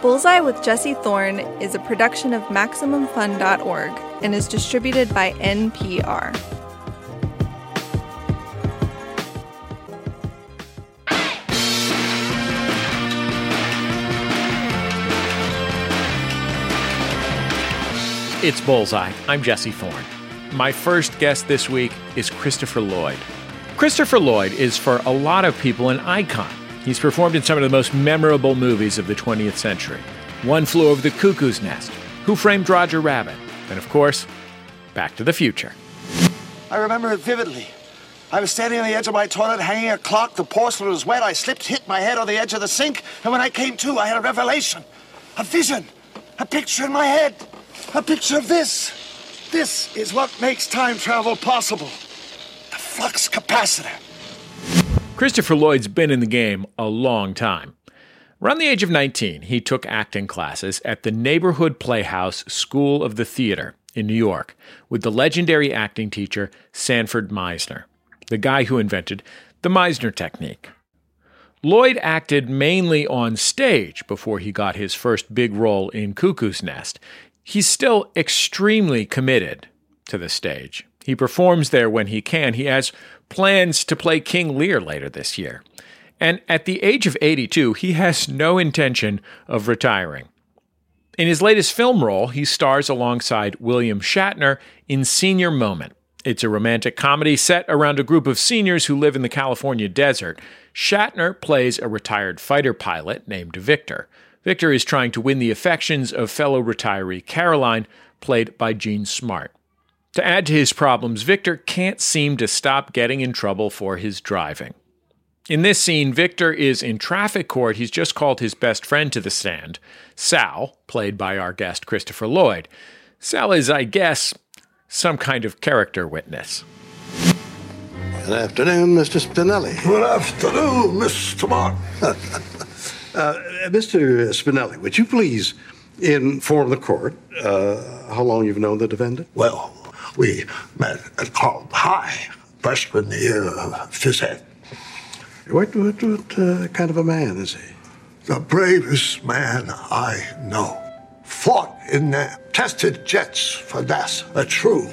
Bullseye with Jesse Thorn is a production of MaximumFun.org and is distributed by NPR. It's Bullseye. I'm Jesse Thorn. My first guest this week is Christopher Lloyd. Christopher Lloyd is, for a lot of people, an icon. He's performed in some of the most memorable movies of the 20th century One Flew Over the Cuckoo's Nest, Who Framed Roger Rabbit, and of course, Back to the Future. I remember it vividly. I was standing on the edge of my toilet, hanging a clock. The porcelain was wet. I slipped, hit my head on the edge of the sink, and when I came to, I had a revelation, a vision, a picture in my head. A picture of this. This is what makes time travel possible. The flux capacitor. Christopher Lloyd's been in the game a long time. Around the age of 19, he took acting classes at the Neighborhood Playhouse School of the Theater in New York with the legendary acting teacher Sanford Meisner, the guy who invented the Meisner technique. Lloyd acted mainly on stage before he got his first big role in Cuckoo's Nest, He's still extremely committed to the stage. He performs there when he can. He has plans to play King Lear later this year. And at the age of 82, he has no intention of retiring. In his latest film role, he stars alongside William Shatner in Senior Moment. It's a romantic comedy set around a group of seniors who live in the California desert. Shatner plays a retired fighter pilot named Victor. Victor is trying to win the affections of fellow retiree Caroline, played by Jean Smart. To add to his problems, Victor can't seem to stop getting in trouble for his driving. In this scene, Victor is in traffic court. He's just called his best friend to the stand, Sal, played by our guest Christopher Lloyd. Sal is, I guess, some kind of character witness. Good afternoon, Mr. Spinelli. Good afternoon, Mr. Martin. Uh, Mr. Spinelli, would you please inform the court uh, how long you've known the defendant? Well, we met at Carlton High, freshman year of phys ed. What, what, what uh, kind of a man is he? The bravest man I know. Fought in the tested jets for NASA. A true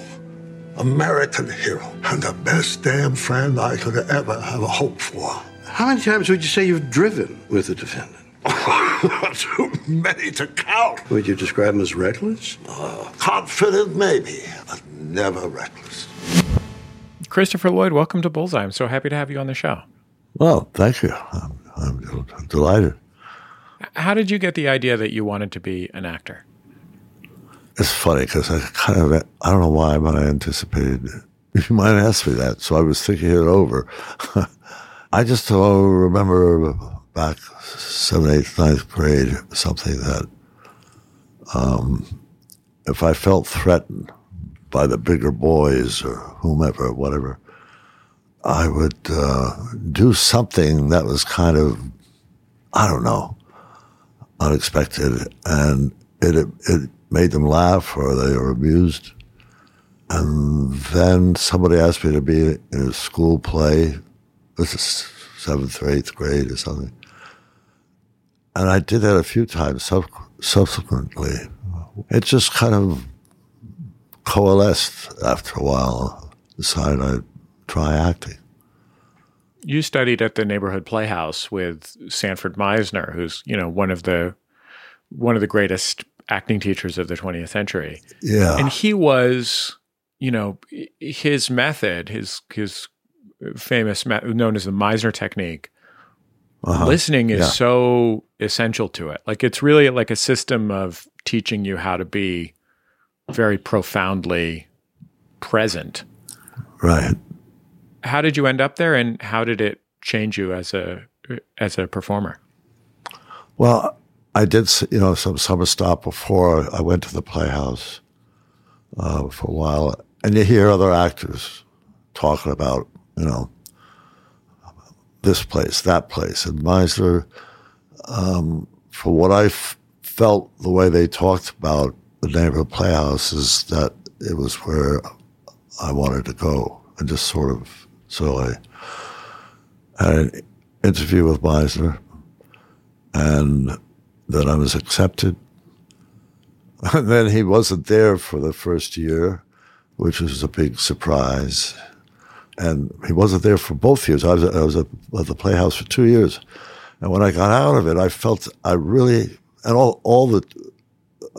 American hero. And the best damn friend I could ever have a hope for. How many times would you say you've driven with the defendant? Too many to count. Would you describe him as reckless? Uh, confident, maybe, but never reckless. Christopher Lloyd, welcome to Bullseye. I'm so happy to have you on the show. Well, thank you. I'm, I'm, I'm delighted. How did you get the idea that you wanted to be an actor? It's funny because I kind of, I don't know why, but I anticipated you might ask me that. So I was thinking it over. I just remember back seventh, eighth, ninth grade something that um, if I felt threatened by the bigger boys or whomever, whatever, I would uh, do something that was kind of, I don't know, unexpected, and it, it, it made them laugh or they were amused. And then somebody asked me to be in a school play this is seventh or eighth grade or something. And I did that a few times sub- subsequently. It just kind of coalesced after a while. Decided I'd try acting. You studied at the neighborhood playhouse with Sanford Meisner, who's you know one of the one of the greatest acting teachers of the 20th century. Yeah, and he was, you know, his method, his his famous known as the Meisner technique. Uh-huh. Listening is yeah. so essential to it. Like it's really like a system of teaching you how to be very profoundly present. Right. How did you end up there and how did it change you as a as a performer? Well, I did, you know, some summer stock before I went to the Playhouse uh, for a while, and you hear other actors talking about you know, this place, that place. And Meisner, um, for what I f- felt, the way they talked about the neighborhood playhouse is that it was where I wanted to go. And just sort of, so I had an interview with Meisner and that I was accepted. And then he wasn't there for the first year, which was a big surprise. And he wasn't there for both years. I was, I was at the Playhouse for two years. And when I got out of it, I felt I really, and all, all the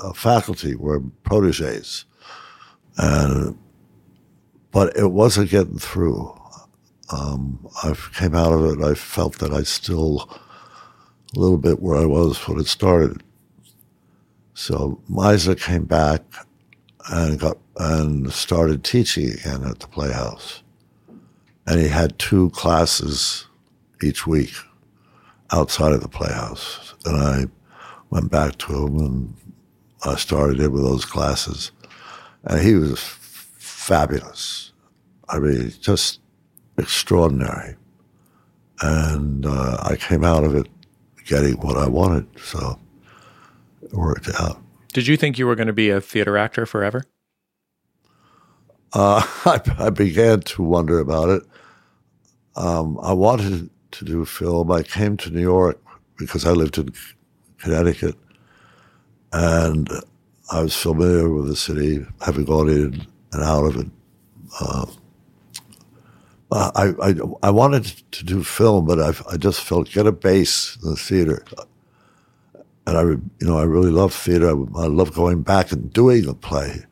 uh, faculty were proteges. And, but it wasn't getting through. Um, I came out of it, I felt that I still, a little bit where I was when it started. So Meisner came back and got and started teaching again at the Playhouse. And he had two classes each week outside of the Playhouse. And I went back to him and I started in with those classes. And he was fabulous. I mean, just extraordinary. And uh, I came out of it getting what I wanted. So it worked out. Did you think you were going to be a theater actor forever? Uh, I, I, began to wonder about it. Um, I wanted to do film. I came to New York because I lived in Connecticut, and I was familiar with the city, having gone in and out of it. Uh, I, I, I wanted to do film, but I, I just felt get a base in the theater. And I, you know, I really love theater. I, love going back and doing a play.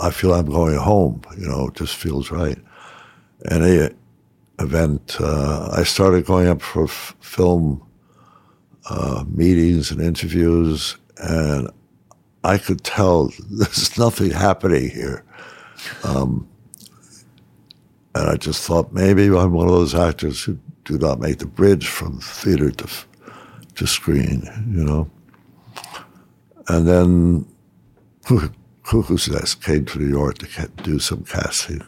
I feel I'm going home. You know, it just feels right. Any event, uh, I started going up for f- film uh, meetings and interviews, and I could tell there's nothing happening here. Um, and I just thought maybe I'm one of those actors who do not make the bridge from theater to to screen, you know. And then Cuckoo's Nest came to New York to do some casting,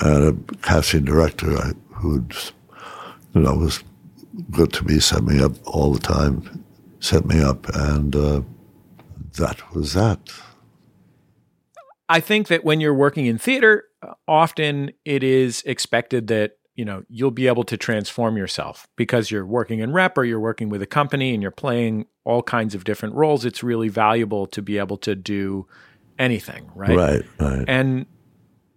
and a casting director who, you know, was good to me, sent me up all the time, set me up, and uh, that was that. I think that when you're working in theater, often it is expected that you know you'll be able to transform yourself because you're working in rep or you're working with a company and you're playing all kinds of different roles it's really valuable to be able to do anything right right, right. and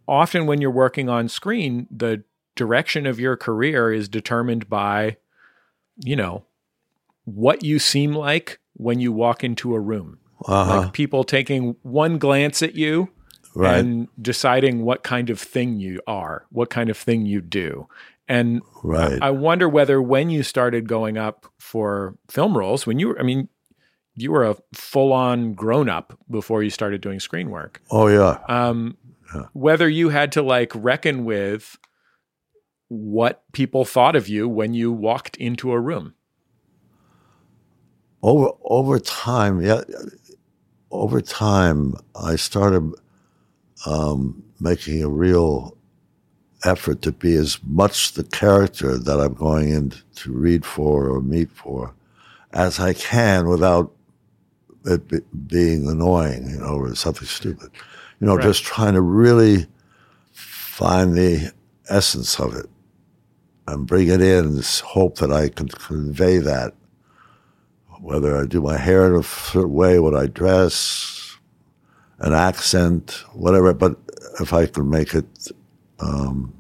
often when you're working on screen the direction of your career is determined by you know what you seem like when you walk into a room uh-huh. like people taking one glance at you right. and deciding what kind of thing you are, what kind of thing you do. And right. I wonder whether when you started going up for film roles, when you were, I mean, you were a full on grown up before you started doing screen work. Oh, yeah. Um, yeah. Whether you had to like reckon with what people thought of you when you walked into a room. Over over time, yeah, over time, I started um, making a real effort to be as much the character that I'm going in to read for or meet for as I can without it be, being annoying, you know, or something stupid. You know, right. just trying to really find the essence of it and bring it in and hope that I can convey that. Whether I do my hair in a certain way, what I dress, an accent, whatever. But if I could make it, um,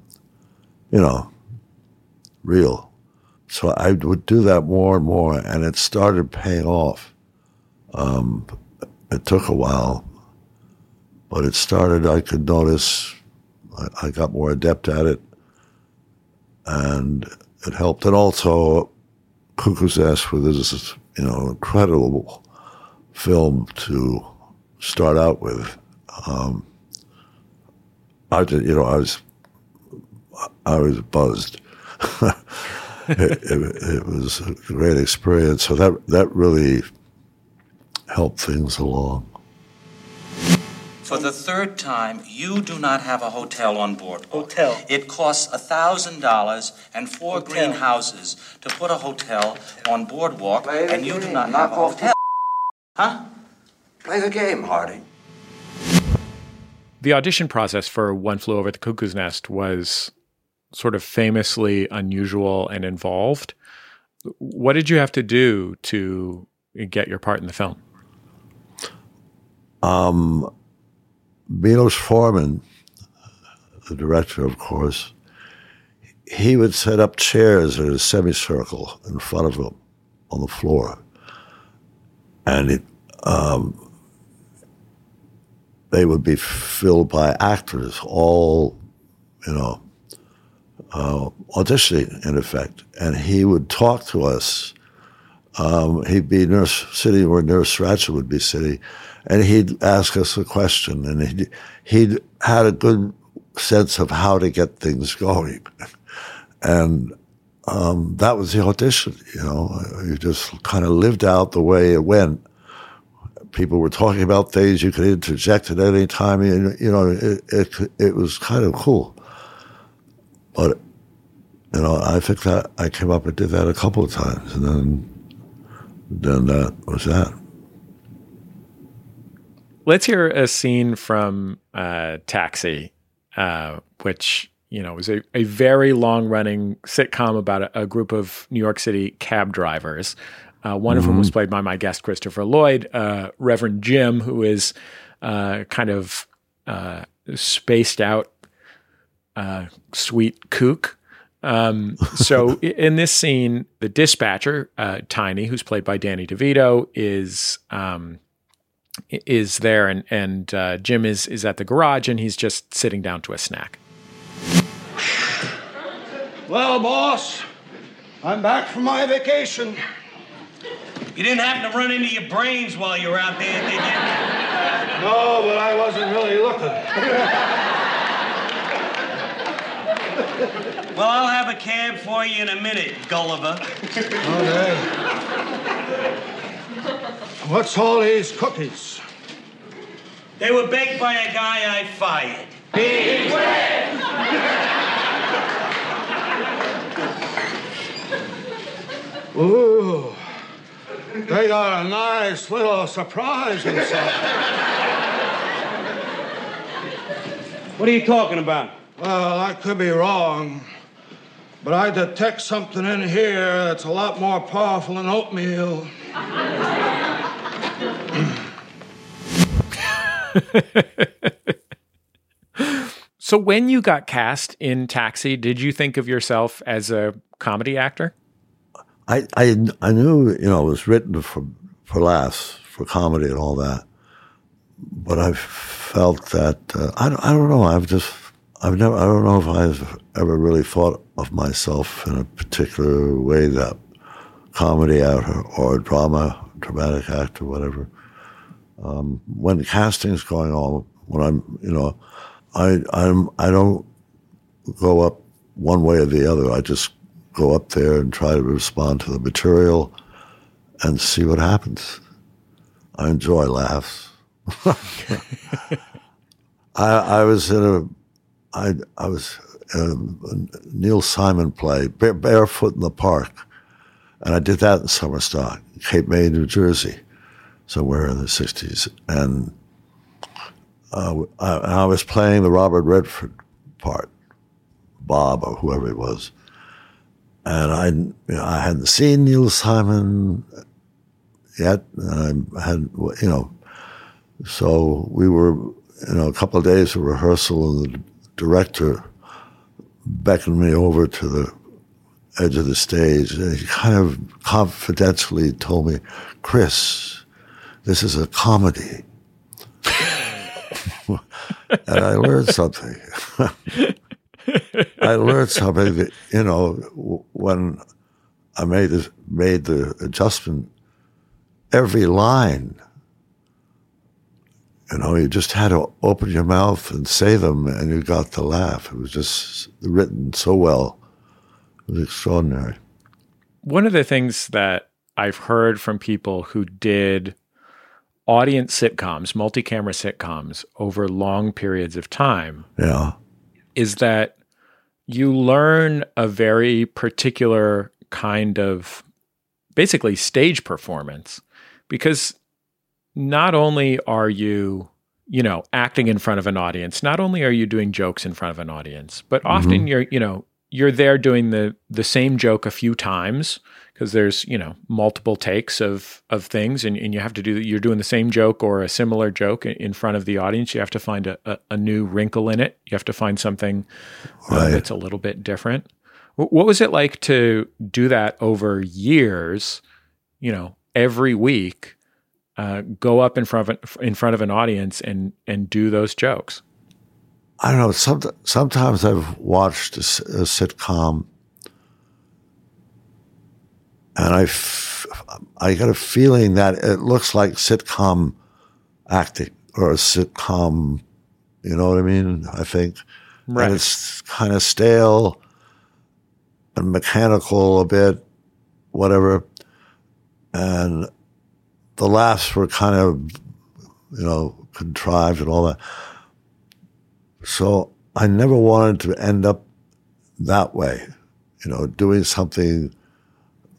you know, real. So I would do that more and more, and it started paying off. Um, it took a while, but it started. I could notice. I, I got more adept at it, and it helped. And also, Cuckoo's Nest with this, you know, incredible film to start out with. Um, I did, you know, I was, I was buzzed. it, it, it, was a great experience. So that that really helped things along. For the third time, you do not have a hotel on board. Hotel. It costs a thousand dollars and four hotel. green houses to put a hotel on boardwalk, and you do not have a hotel. Huh? Play the game, Hardy. The audition process for One Flew Over the Cuckoo's Nest was sort of famously unusual and involved. What did you have to do to get your part in the film? Um, Milos Forman, the director, of course, he would set up chairs in a semicircle in front of him on the floor. And it, um, they would be filled by actors, all, you know, uh, auditioning in effect. And he would talk to us. Um, he'd be nurse sitting where Nurse Ratched would be sitting, and he'd ask us a question, and he'd, he'd had a good sense of how to get things going. And um, that was the audition, you know. You just kind of lived out the way it went. People were talking about things you could interject at any time. You, you know, it, it, it was kind of cool. But, you know, I think that I came up and did that a couple of times, and then then that was that. Let's hear a scene from uh, Taxi, uh, which you know was a, a very long running sitcom about a, a, group of New York City cab drivers. Uh, one mm-hmm. of whom was played by my guest Christopher Lloyd, uh, Reverend Jim, who is uh, kind of uh, spaced out, sweet kook. Um, so in this scene, the dispatcher, uh, Tiny, who's played by Danny DeVito, is um, is there, and and uh, Jim is is at the garage, and he's just sitting down to a snack. Well, boss, I'm back from my vacation. You didn't happen to run into your brains while you were out there, did you? No, but I wasn't really looking. well, I'll have a cab for you in a minute, Gulliver. Okay. What's all these cookies? They were baked by a guy I fired. Big Ooh, they got a nice little surprise inside. What are you talking about? Well, I could be wrong, but I detect something in here that's a lot more powerful than oatmeal. so when you got cast in Taxi, did you think of yourself as a comedy actor? I, I, I knew, you know, it was written for, for laughs, for comedy and all that. But I felt that, uh, I, I don't know, I've just, I've never, I don't know if I've ever really thought of myself in a particular way that comedy actor or drama, dramatic actor, whatever. Um, when casting's going on, when I'm, you know, I I'm I don't go up one way or the other. I just go up there and try to respond to the material and see what happens. I enjoy laughs. I I was in a I I was in a Neil Simon play, Barefoot in the Park, and I did that in summer stock, Cape May, New Jersey somewhere in the 60s. And uh, I, I, was playing the Robert Redford part, Bob or whoever it was. And I, you know, I hadn't seen Neil Simon yet. And I had, you know, so we were, you know, a couple of days of rehearsal, and the director beckoned me over to the edge of the stage, and he kind of confidentially told me, Chris, this is a comedy. and I learned something. I learned something that, you know, when I made the, made the adjustment, every line, you know, you just had to open your mouth and say them and you got to laugh. It was just written so well. It was extraordinary. One of the things that I've heard from people who did audience sitcoms, multi-camera sitcoms over long periods of time. Yeah. Is that you learn a very particular kind of basically stage performance because not only are you you know acting in front of an audience not only are you doing jokes in front of an audience but often mm-hmm. you're you know you're there doing the the same joke a few times because there's you know multiple takes of of things and, and you have to do you're doing the same joke or a similar joke in front of the audience. You have to find a, a, a new wrinkle in it. You have to find something uh, that's a little bit different. Wh- what was it like to do that over years you know every week uh, go up in front of in front of an audience and and do those jokes I don't know. Some, sometimes I've watched a sitcom, and I, f- I got a feeling that it looks like sitcom acting or a sitcom. You know what I mean? I think, Right. and it's kind of stale and mechanical a bit, whatever, and the laughs were kind of, you know, contrived and all that. So I never wanted to end up that way, you know, doing something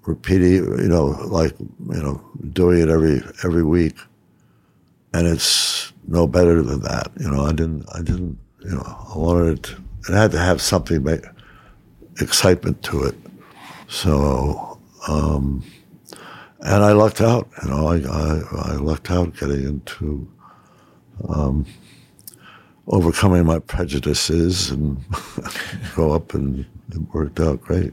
repeating, you know, like, you know, doing it every every week. And it's no better than that. You know, I didn't I didn't you know, I wanted it had to have something make excitement to it. So um and I lucked out, you know, I I, I lucked out getting into um overcoming my prejudices and go up and it worked out great.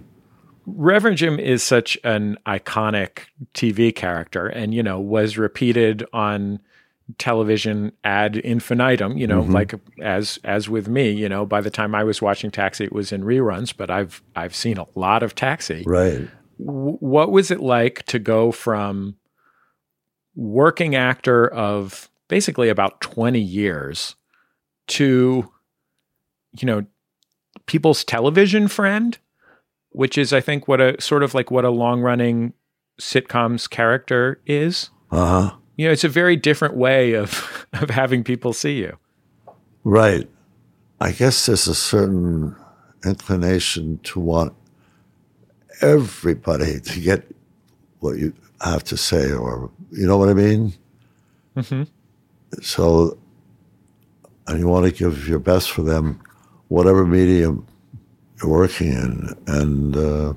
Reverend Jim is such an iconic TV character and, you know, was repeated on television ad infinitum, you know, Mhm. like as as with me, you know, by the time I was watching Taxi it was in reruns, but I've I've seen a lot of Taxi. Right. What was it like to go from working actor of basically about 20 years to you know people's television friend which is i think what a sort of like what a long running sitcoms character is Uh-huh. you know it's a very different way of of having people see you Right. I guess there's a certain inclination to want everybody to get what you have to say, or you know what I mean? mm-hmm. So, and you want to give your best for them, whatever medium you're working in. And uh,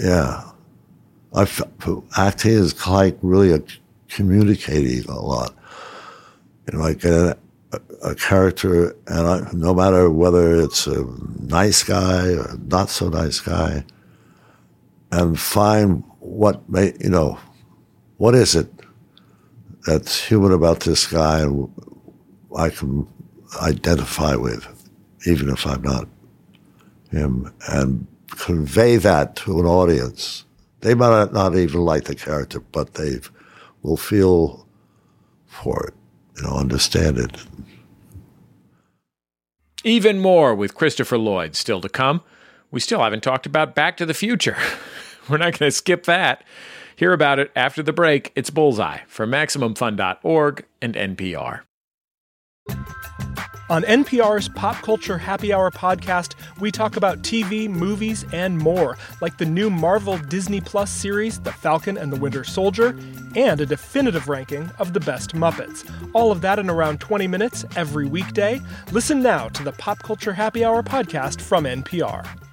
yeah, I acting is like really a communicating a lot. You know, I get a, a character, and I, no matter whether it's a nice guy or not so nice guy, and find what may you know, what is it that's human about this guy, and I can identify with, even if I'm not him, and convey that to an audience. They might not even like the character, but they will feel for it, you know, understand it. even more with christopher lloyd still to come we still haven't talked about back to the future we're not going to skip that hear about it after the break it's bullseye from maximumfun.org and npr On NPR's Pop Culture Happy Hour podcast, we talk about TV, movies, and more, like the new Marvel Disney Plus series, The Falcon and the Winter Soldier, and a definitive ranking of the best Muppets. All of that in around 20 minutes every weekday. Listen now to the Pop Culture Happy Hour podcast from NPR.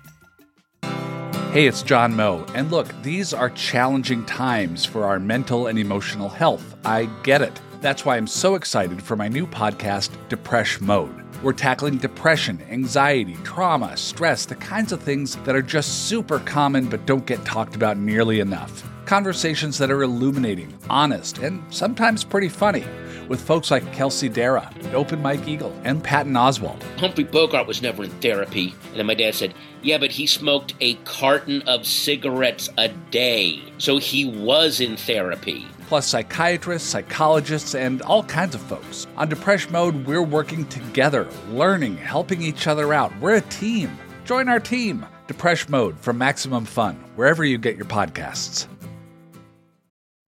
Hey, it's John Moe. And look, these are challenging times for our mental and emotional health. I get it. That's why I'm so excited for my new podcast, Depression Mode. We're tackling depression, anxiety, trauma, stress, the kinds of things that are just super common but don't get talked about nearly enough. Conversations that are illuminating, honest, and sometimes pretty funny. With folks like Kelsey Darragh, Open Mike Eagle, and Patton Oswalt. Humphrey Bogart was never in therapy. And then my dad said, Yeah, but he smoked a carton of cigarettes a day. So he was in therapy. plus psychiatrists, psychologists, and all kinds of folks. On Depression Mode, we're working together, learning, helping each other out. We're a team. Join our team. Depression Mode from Maximum Fun, wherever you get your podcasts.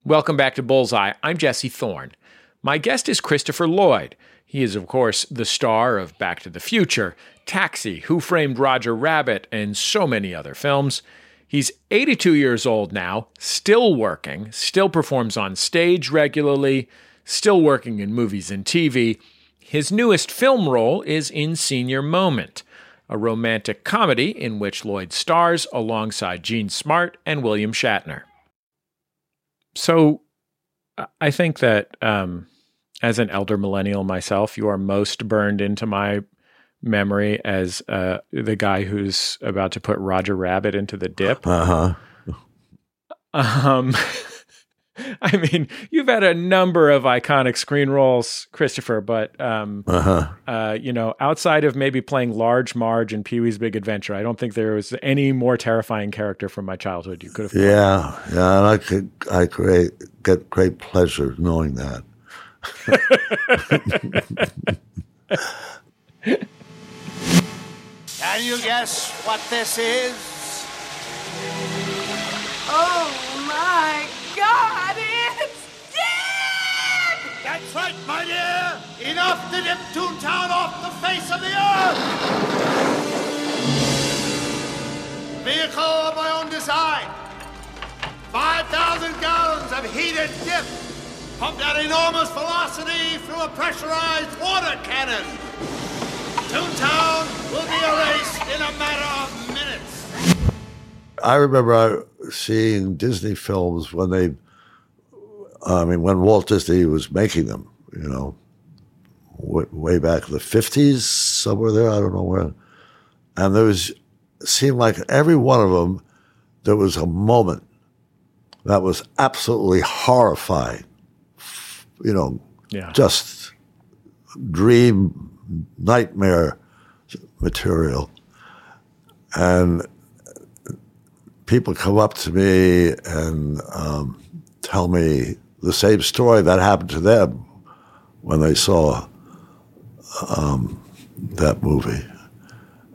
Welcome back to Bullseye. I'm Jesse Thorn. My guest is Christopher Lloyd. He is, of course, the star of Back to the Future, Taxi, Who Framed Roger Rabbit, and so many other films. He's 82 years old now, still working, still performs on stage regularly, still working in movies and TV. His newest film role is in Senior Moment, a romantic comedy in which Lloyd stars alongside Jean Smart and William Shatner. So I think that um, as an elder millennial myself, you are most burned into my memory as uh, the guy who's about to put Roger Rabbit into the dip. Uh huh. Um, I mean, you've had a number of iconic screen roles, Christopher, but um, Uh-huh. uh, you know, outside of maybe playing Large Marge in Pee Wee's Big Adventure, I don't think there was any more terrifying character from my childhood you could have. Yeah, yeah, and I could, I great, get great pleasure knowing that. Can you guess what this is? Oh my god, it's dead! That's right, my dear! Enough to dip Toontown off the face of the earth! Vehicle of my own design. 5,000 gallons of heated dip pumped at enormous velocity through a pressurized water cannon. Toontown will be erased in a matter of minutes. I remember seeing Disney films when they, I mean, when Walt Disney was making them, you know, way, way back in the 50s, somewhere there, I don't know where. And there was, seemed like every one of them, there was a moment that was absolutely horrifying. You know, Yeah. just dream nightmare material. And people come up to me and um, tell me the same story that happened to them when they saw um, that movie.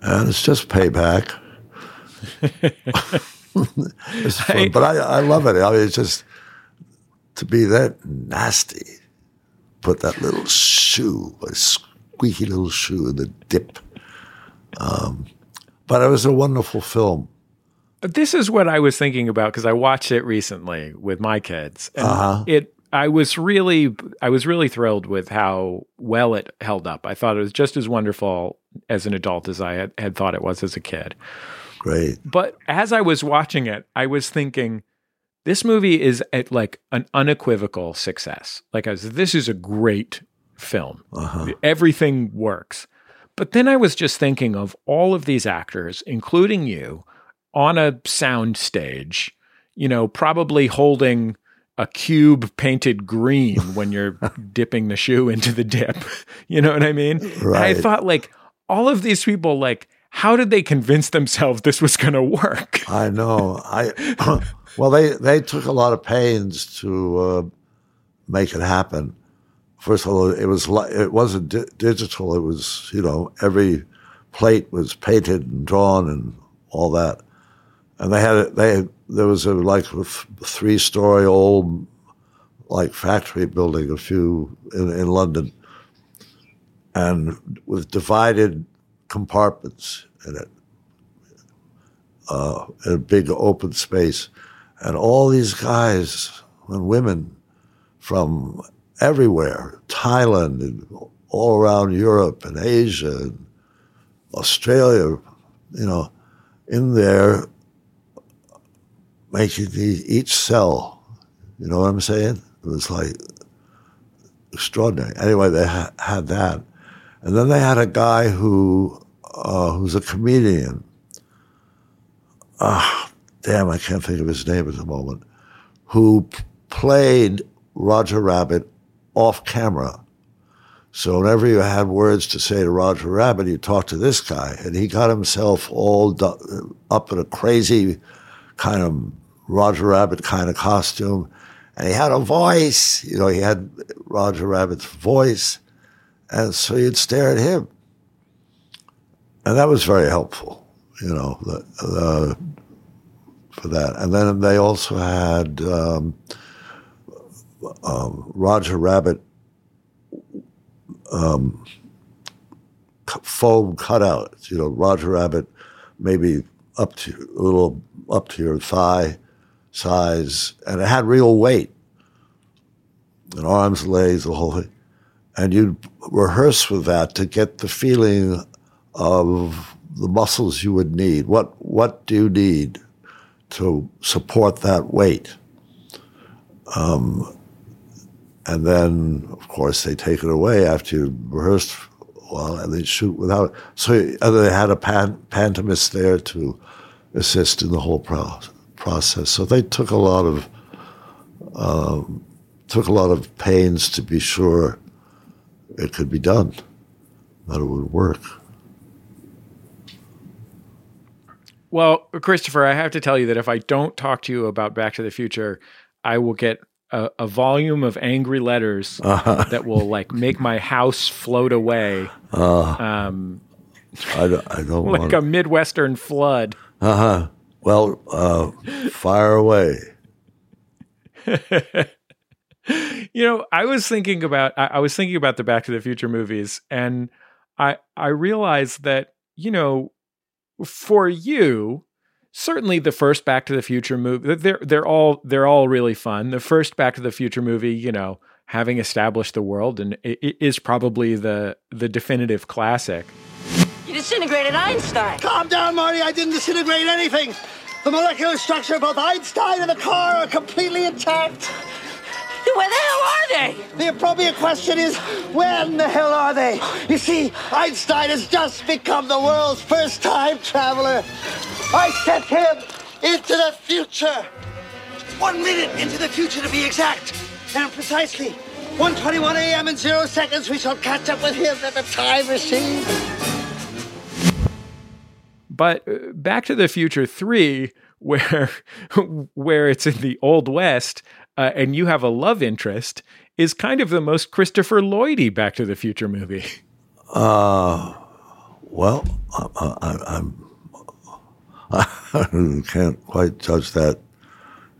And it's just payback. it's fun, but I, I love it. I mean, it's just to be that nasty. Put that little shoe, a squeaky little shoe in the dip. Um, but it was a wonderful film. This is what I was thinking about because I watched it recently with my kids, and Uh-huh. it. I was really, I was really thrilled with how well it held up. I thought it was just as wonderful as an adult as I had, had thought it was as a kid. Great. But as I was watching it, I was thinking, this movie is at like an unequivocal success. Like I was, this is a great film. Uh-huh. Everything works. But then I was just thinking of all of these actors, including you, on a sound stage, you know, probably holding a cube painted green when you're dipping the shoe into the dip. You know what I mean? And I thought like all of these people like how did they convince themselves this was going to work? I know. I well, they they took a lot of pains to uh, make it happen. First of all, it was it wasn't di- digital. It was you know every plate was painted and drawn and all that. And they had. They had, there was a like a three story old like factory building, a few in, in London, and with divided compartments in it uh, in a big open space. And all these guys and women from everywhere, Thailand and all around Europe and Asia and Australia, you know, in there making the, each cell, you know what I'm saying? It was like extraordinary. Anyway, they ha- had that. And then they had a guy who, uh, who's a comedian. Ah, damn, I can't think of his name at the moment. Who played Roger Rabbit off camera. So whenever you had words to say to Roger Rabbit, you talked to this guy, and he got himself all up in a crazy kind of Roger Rabbit kind of costume, and he had a voice. You know, he had Roger Rabbit's voice, and so you'd stare at him, and that was very helpful. You know, the, the, for that, and then they also had um, um, Roger Rabbit um, foam cutouts. You know, Roger Rabbit, maybe up to a little up to your thigh size, and it had real weight, and arms, legs, the whole thing. And you'd rehearse with that to get the feeling of the muscles you would need. What what do you need to support that weight? Um, and then, of course, they take it away after you rehearsed well, and they shoot without. It. So they had a pan, pantomist there to assist in the whole pro- process. So they took a lot of um, took a lot of pains to be sure it could be done, that it would work. Well, Christopher, I have to tell you that if I don't talk to you about Back to the Future, I will get a, a volume of angry letters uh-huh. that will like make my house float away. Uh, um, I, don't, I don't like want... a midwestern flood. Uh huh. Well, uh, fire away. you know, I was thinking about I, I was thinking about the Back to the Future movies, and I I realized that you know, for you, certainly the first Back to the Future movie they're they're all they're all really fun. The first Back to the Future movie, you know, having established the world and it, it is probably the the definitive classic. You disintegrated Einstein. Calm down, Marty. I didn't disintegrate anything. The molecular structure of both Einstein and the car are completely intact. Where the hell are they? The appropriate question is, when the hell are they? You see, Einstein has just become the world's first time traveler. I sent him into the future. One minute into the future to be exact. And precisely 1.21 a.m. in zero seconds, we shall catch up with him at the time machine. But uh, Back to the Future 3, where, where it's in the Old West, uh, and you have a love interest, is kind of the most Christopher Lloydy Back to the Future movie. Uh, well, I, am I can't quite judge that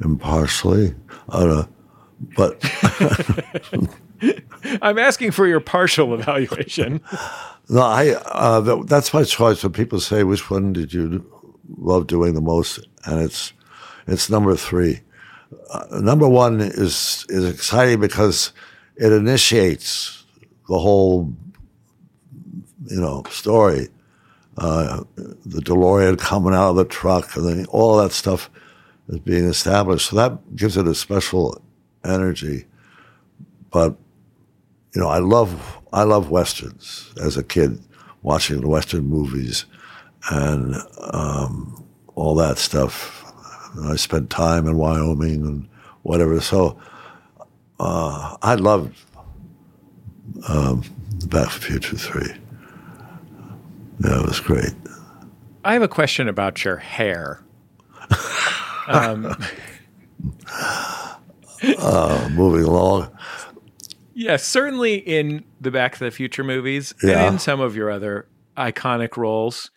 impartially, uh, but I'm asking for your partial evaluation. no, I uh, that's my choice. When people say which one did you love doing the most, and it's it's number three. Uh, number one is is exciting because it initiates the whole you know story uh, the DeLorean coming out of the truck, and then all that stuff is being established. So that gives it a special energy. But you know, I love I love westerns as a kid, watching the western movies and um, all that stuff. And I spent time in Wyoming and whatever. So uh, I loved um, Back to the Future Three. Yeah, it was great. I have a question about your hair. um, uh, moving along. Yeah, certainly in the Back to the Future movies yeah. and in some of your other iconic roles,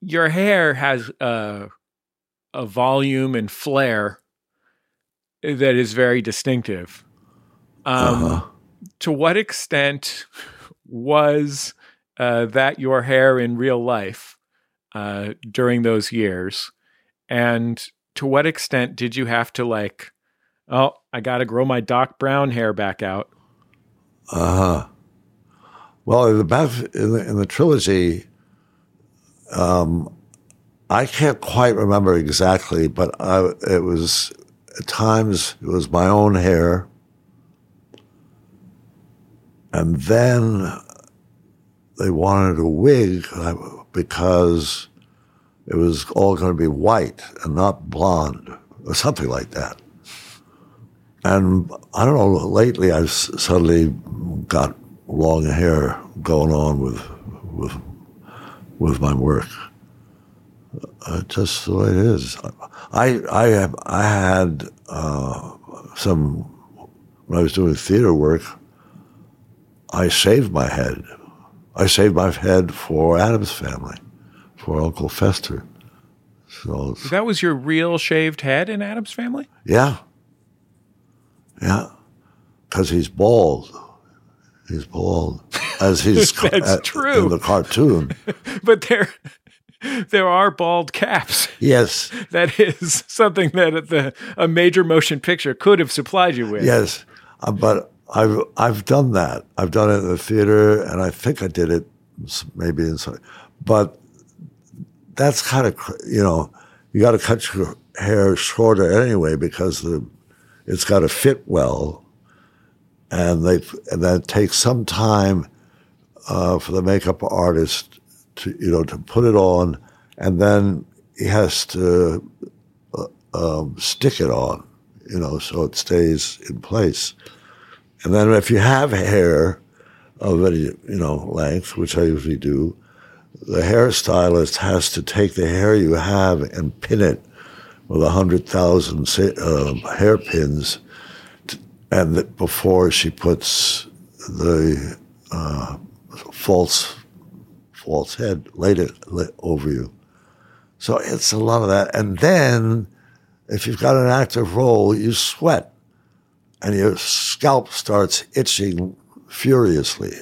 your hair has a, a volume and flair that is very distinctive. Um, uh-huh. To what extent was uh, that your hair in real life uh, during those years? And to what extent did you have to like, oh, I got to grow my Doc Brown hair back out? Uh huh. Well, in the back in the, in the trilogy, um, I can't quite remember exactly, but I, it was at times it was my own hair, and then they wanted a wig because it was all going to be white and not blonde or something like that. And I don't know, lately I've suddenly got long hair going on with, with, with my work. Uh, just the way it is. I, I, have, I had uh, some, when I was doing theater work, I shaved my head I saved my head for Addams family, for Uncle Fester. So that was your real shaved head in Addams family. Yeah, yeah, because he's bald. He's bald, as he's That's at, true in the cartoon. but there, there are bald caps. Yes, that is something that the a major motion picture could have supplied you with. Yes, uh, but I've I've done that. I've done it in the theater, and I think I did it maybe in inside. But that's kind of you know you got to cut your hair shorter anyway because the it's got to fit well, and they and that takes some time uh, for the makeup artist to you know to put it on, and then he has to uh, um, stick it on, you know, so it stays in place. And then if you have hair of any you know length, which I usually do, the hairstylist has to take the hair you have and pin it with a hundred thousand uh, hairpins, and that before she puts the uh, false false head laid it over you. So it's a lot of that, and then if you've got an active role, you sweat, and your scalp starts itching furiously,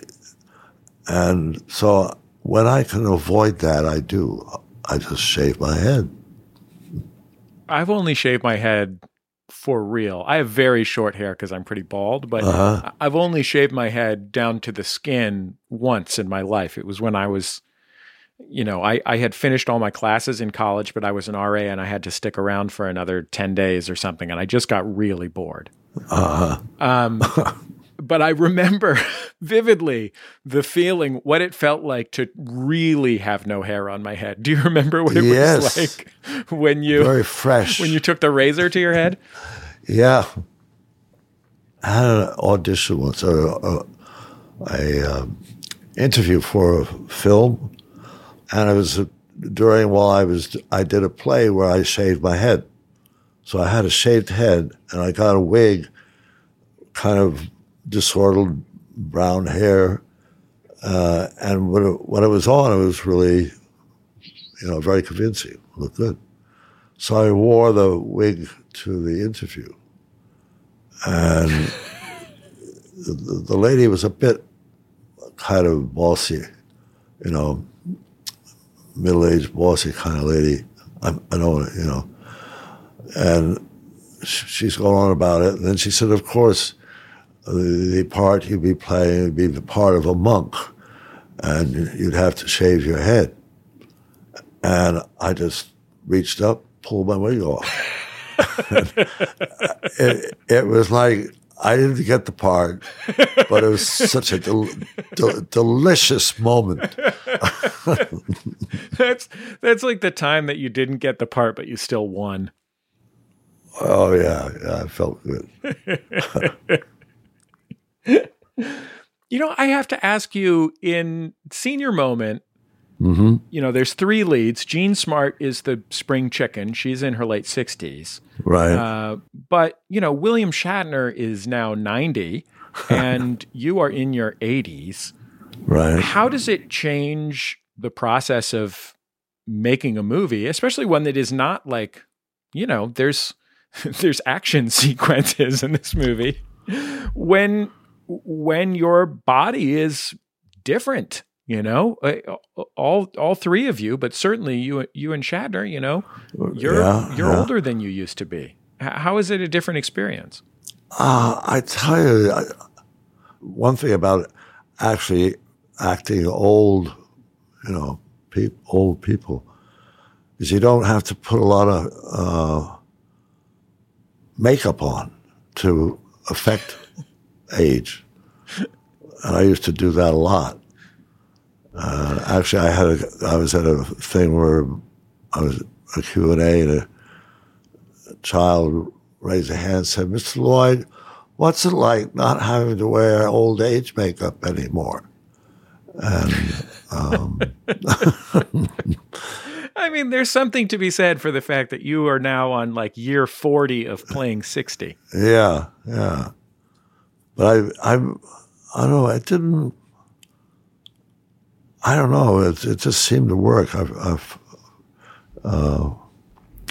and so when I can avoid that, I do. I just shave my head. I've only shaved my head for real. I have very short hair because I'm pretty bald, but Uh-huh. I've only shaved my head down to the skin once in my life. It was when I was, you know, I, I had finished all my classes in college, but I was an RA and I had to stick around for another 10 days or something. And I just got really bored. Uh-huh. Um, but I remember vividly the feeling, what it felt like to really have no hair on my head. Do you remember what it Yes. was like when you Very fresh. when you took the razor to your head? Yeah. I had an audition once, or a, a um, interview for a film, and it was during while I was I did a play where I shaved my head, so I had a shaved head, and I got a wig, kind of disordered brown hair, uh, and when it, when it was on, it was really, you know, very convincing. It looked good. So I wore the wig to the interview. And the, the lady was a bit kind of bossy, you know, middle aged, bossy kind of lady. I, I don't, you know. And sh- she's going on about it. And then she said, of course, the, the part you'd be playing would be the part of a monk, and you'd have to shave your head. And I just reached up, pulled my wig off. it, it was like I didn't get the part, but it was such a del- del- delicious moment. that's that's like the time that you didn't get the part, but you still won. Oh yeah, yeah, I felt good. You know, I have to ask you in senior moment. hmm You know, there's three leads. Jean Smart is the spring chicken. She's in her late 60s. Right. Uh, but, you know, William Shatner is now 90 and you are in your 80s. Right. How does it change the process of making a movie, especially one that is not like, you know, there's there's action sequences in this movie when when your body is different, you know, Uh, all all three of you, but certainly you you and Shatner, you know, you're Yeah, you're yeah. older than you used to be. How is it a different experience? Uh, I tell you, I, one thing about actually acting old, you know, peop, old people, is you don't have to put a lot of uh, makeup on to affect age. And I used to do that a lot. Uh, actually, I had a, I was at a thing where I was a Q and A, and a child raised a hand and said, "Mr. Lloyd, what's it like not having to wear old age makeup anymore?" And um, I mean, there's something to be said for the fact that you are now on like year 40 of playing 60. yeah, yeah. But I, I, I don't know. It didn't. I don't know. It, it just seemed to work. I've, I've uh,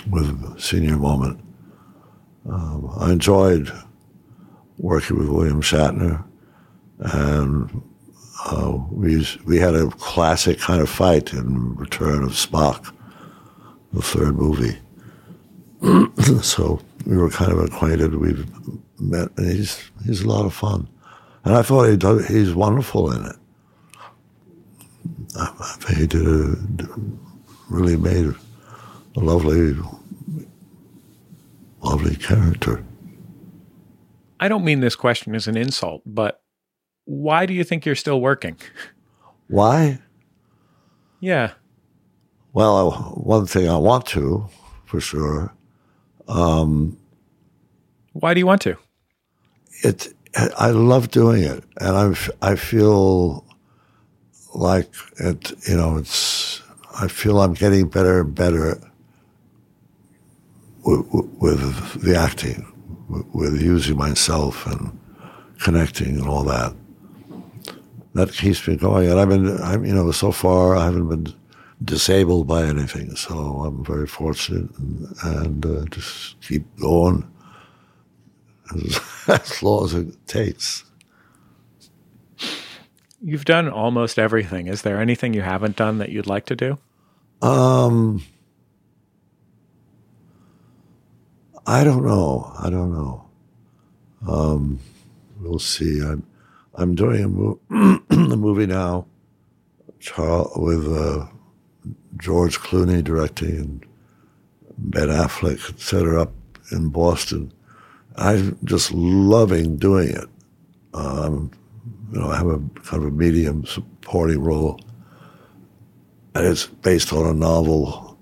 with Senior Moment. Um, I enjoyed working with William Shatner, and uh, we we had a classic kind of fight in Return of Spock, the third movie. so we were kind of acquainted. We've met, and he's he's a lot of fun, and I thought he did, he's wonderful in it. I, I think he did a really made a lovely, lovely character. I don't mean this question as an insult, but why do you think you're still working? Why? Yeah. Well, one thing I want to, for sure. Um, Why do you want to? It. I love doing it, and I I feel like it. You know, it's. I feel I'm getting better and better with, with the acting, with using myself and connecting and all that. That keeps me going, and I've been. I'm. You know, so far I haven't been disabled by anything, so I'm very fortunate, and, and uh, just keep going as, as long as it takes. You've done almost everything. Is there anything you haven't done that you'd like to do? Um, I don't know. I don't know. Um, we'll see. I'm I'm doing a, mo- a movie now, Charles, with uh, George Clooney directing and Ben Affleck, etc. up in Boston. I'm just loving doing it. Um, you know, I have a kind of a medium supporting role, and it's based on a novel,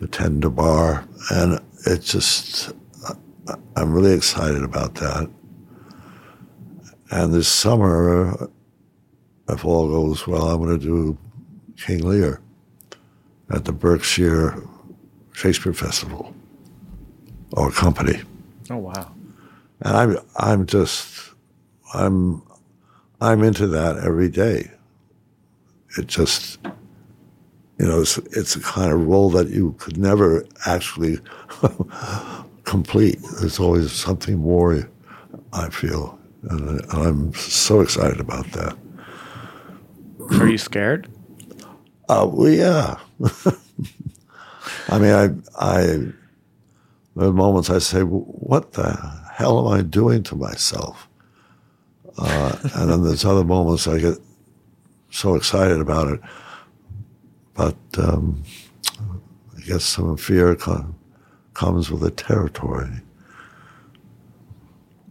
The Tender Bar, and it's just I'm really excited about that. And this summer, if all goes well, I'm going to do King Lear at the Berkshire Shakespeare Festival or company. Oh wow! And I'm I'm just I'm I'm into that every day. It just you know it's it's a kind of role that you could never actually complete. There's always something more. I feel, and I'm so excited about that. Are you scared? Uh, well, yeah. I mean, I, I, there are moments I say, what the hell am I doing to myself? Uh, and then there's other moments I get so excited about it. But um, I guess some fear com- comes with the territory.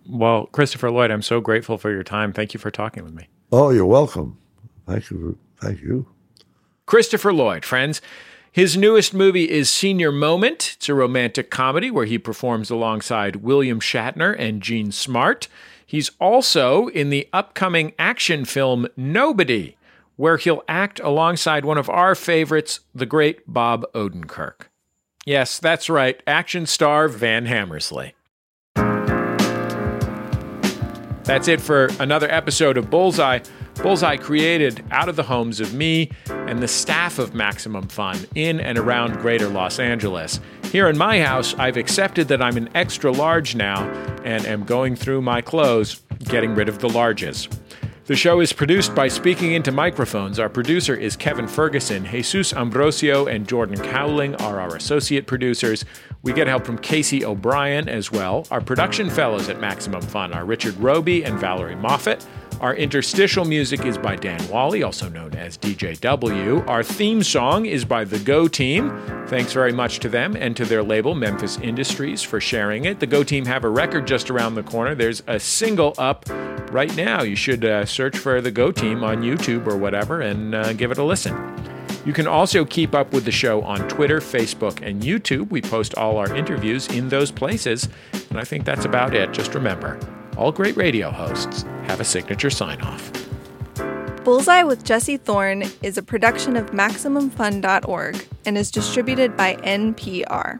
Well, Christopher Lloyd, I'm so grateful for your time. Thank you for talking with me. Oh, you're welcome. Thank you. Thank you. Christopher Lloyd, friends. His newest movie is Senior Moment. It's a romantic comedy where he performs alongside William Shatner and Jean Smart. He's also in the upcoming action film Nobody, where he'll act alongside one of our favorites, the great Bob Odenkirk. Yes, that's right, action star Van Hammersley. That's it for another episode of Bullseye. Bullseye created out of the homes of me and the staff of Maximum Fun in and around greater Los Angeles. Here in my house, I've accepted that I'm an extra large now and am going through my clothes, getting rid of the larges. The show is produced by Speaking Into Microphones. Our producer is Kevin Ferguson. Jesus Ambrosio and Jordan Cowling are our associate producers. We get help from Casey O'Brien as well. Our production fellows at Maximum Fun are Richard Roby and Valerie Moffat. Our interstitial music is by Dan Wally, also known as DJW. Our theme song is by The Go Team. Thanks very much to them and to their label, Memphis Industries, for sharing it. The Go Team have a record just around the corner. There's a single up right now. You should uh, search for The Go Team on YouTube or whatever and uh, give it a listen. You can also keep up with the show on Twitter, Facebook, and YouTube. We post all our interviews in those places. And I think that's about it. Just remember, all great radio hosts have a signature sign off. Bullseye with Jesse Thorn is a production of MaximumFun.org and is distributed by NPR.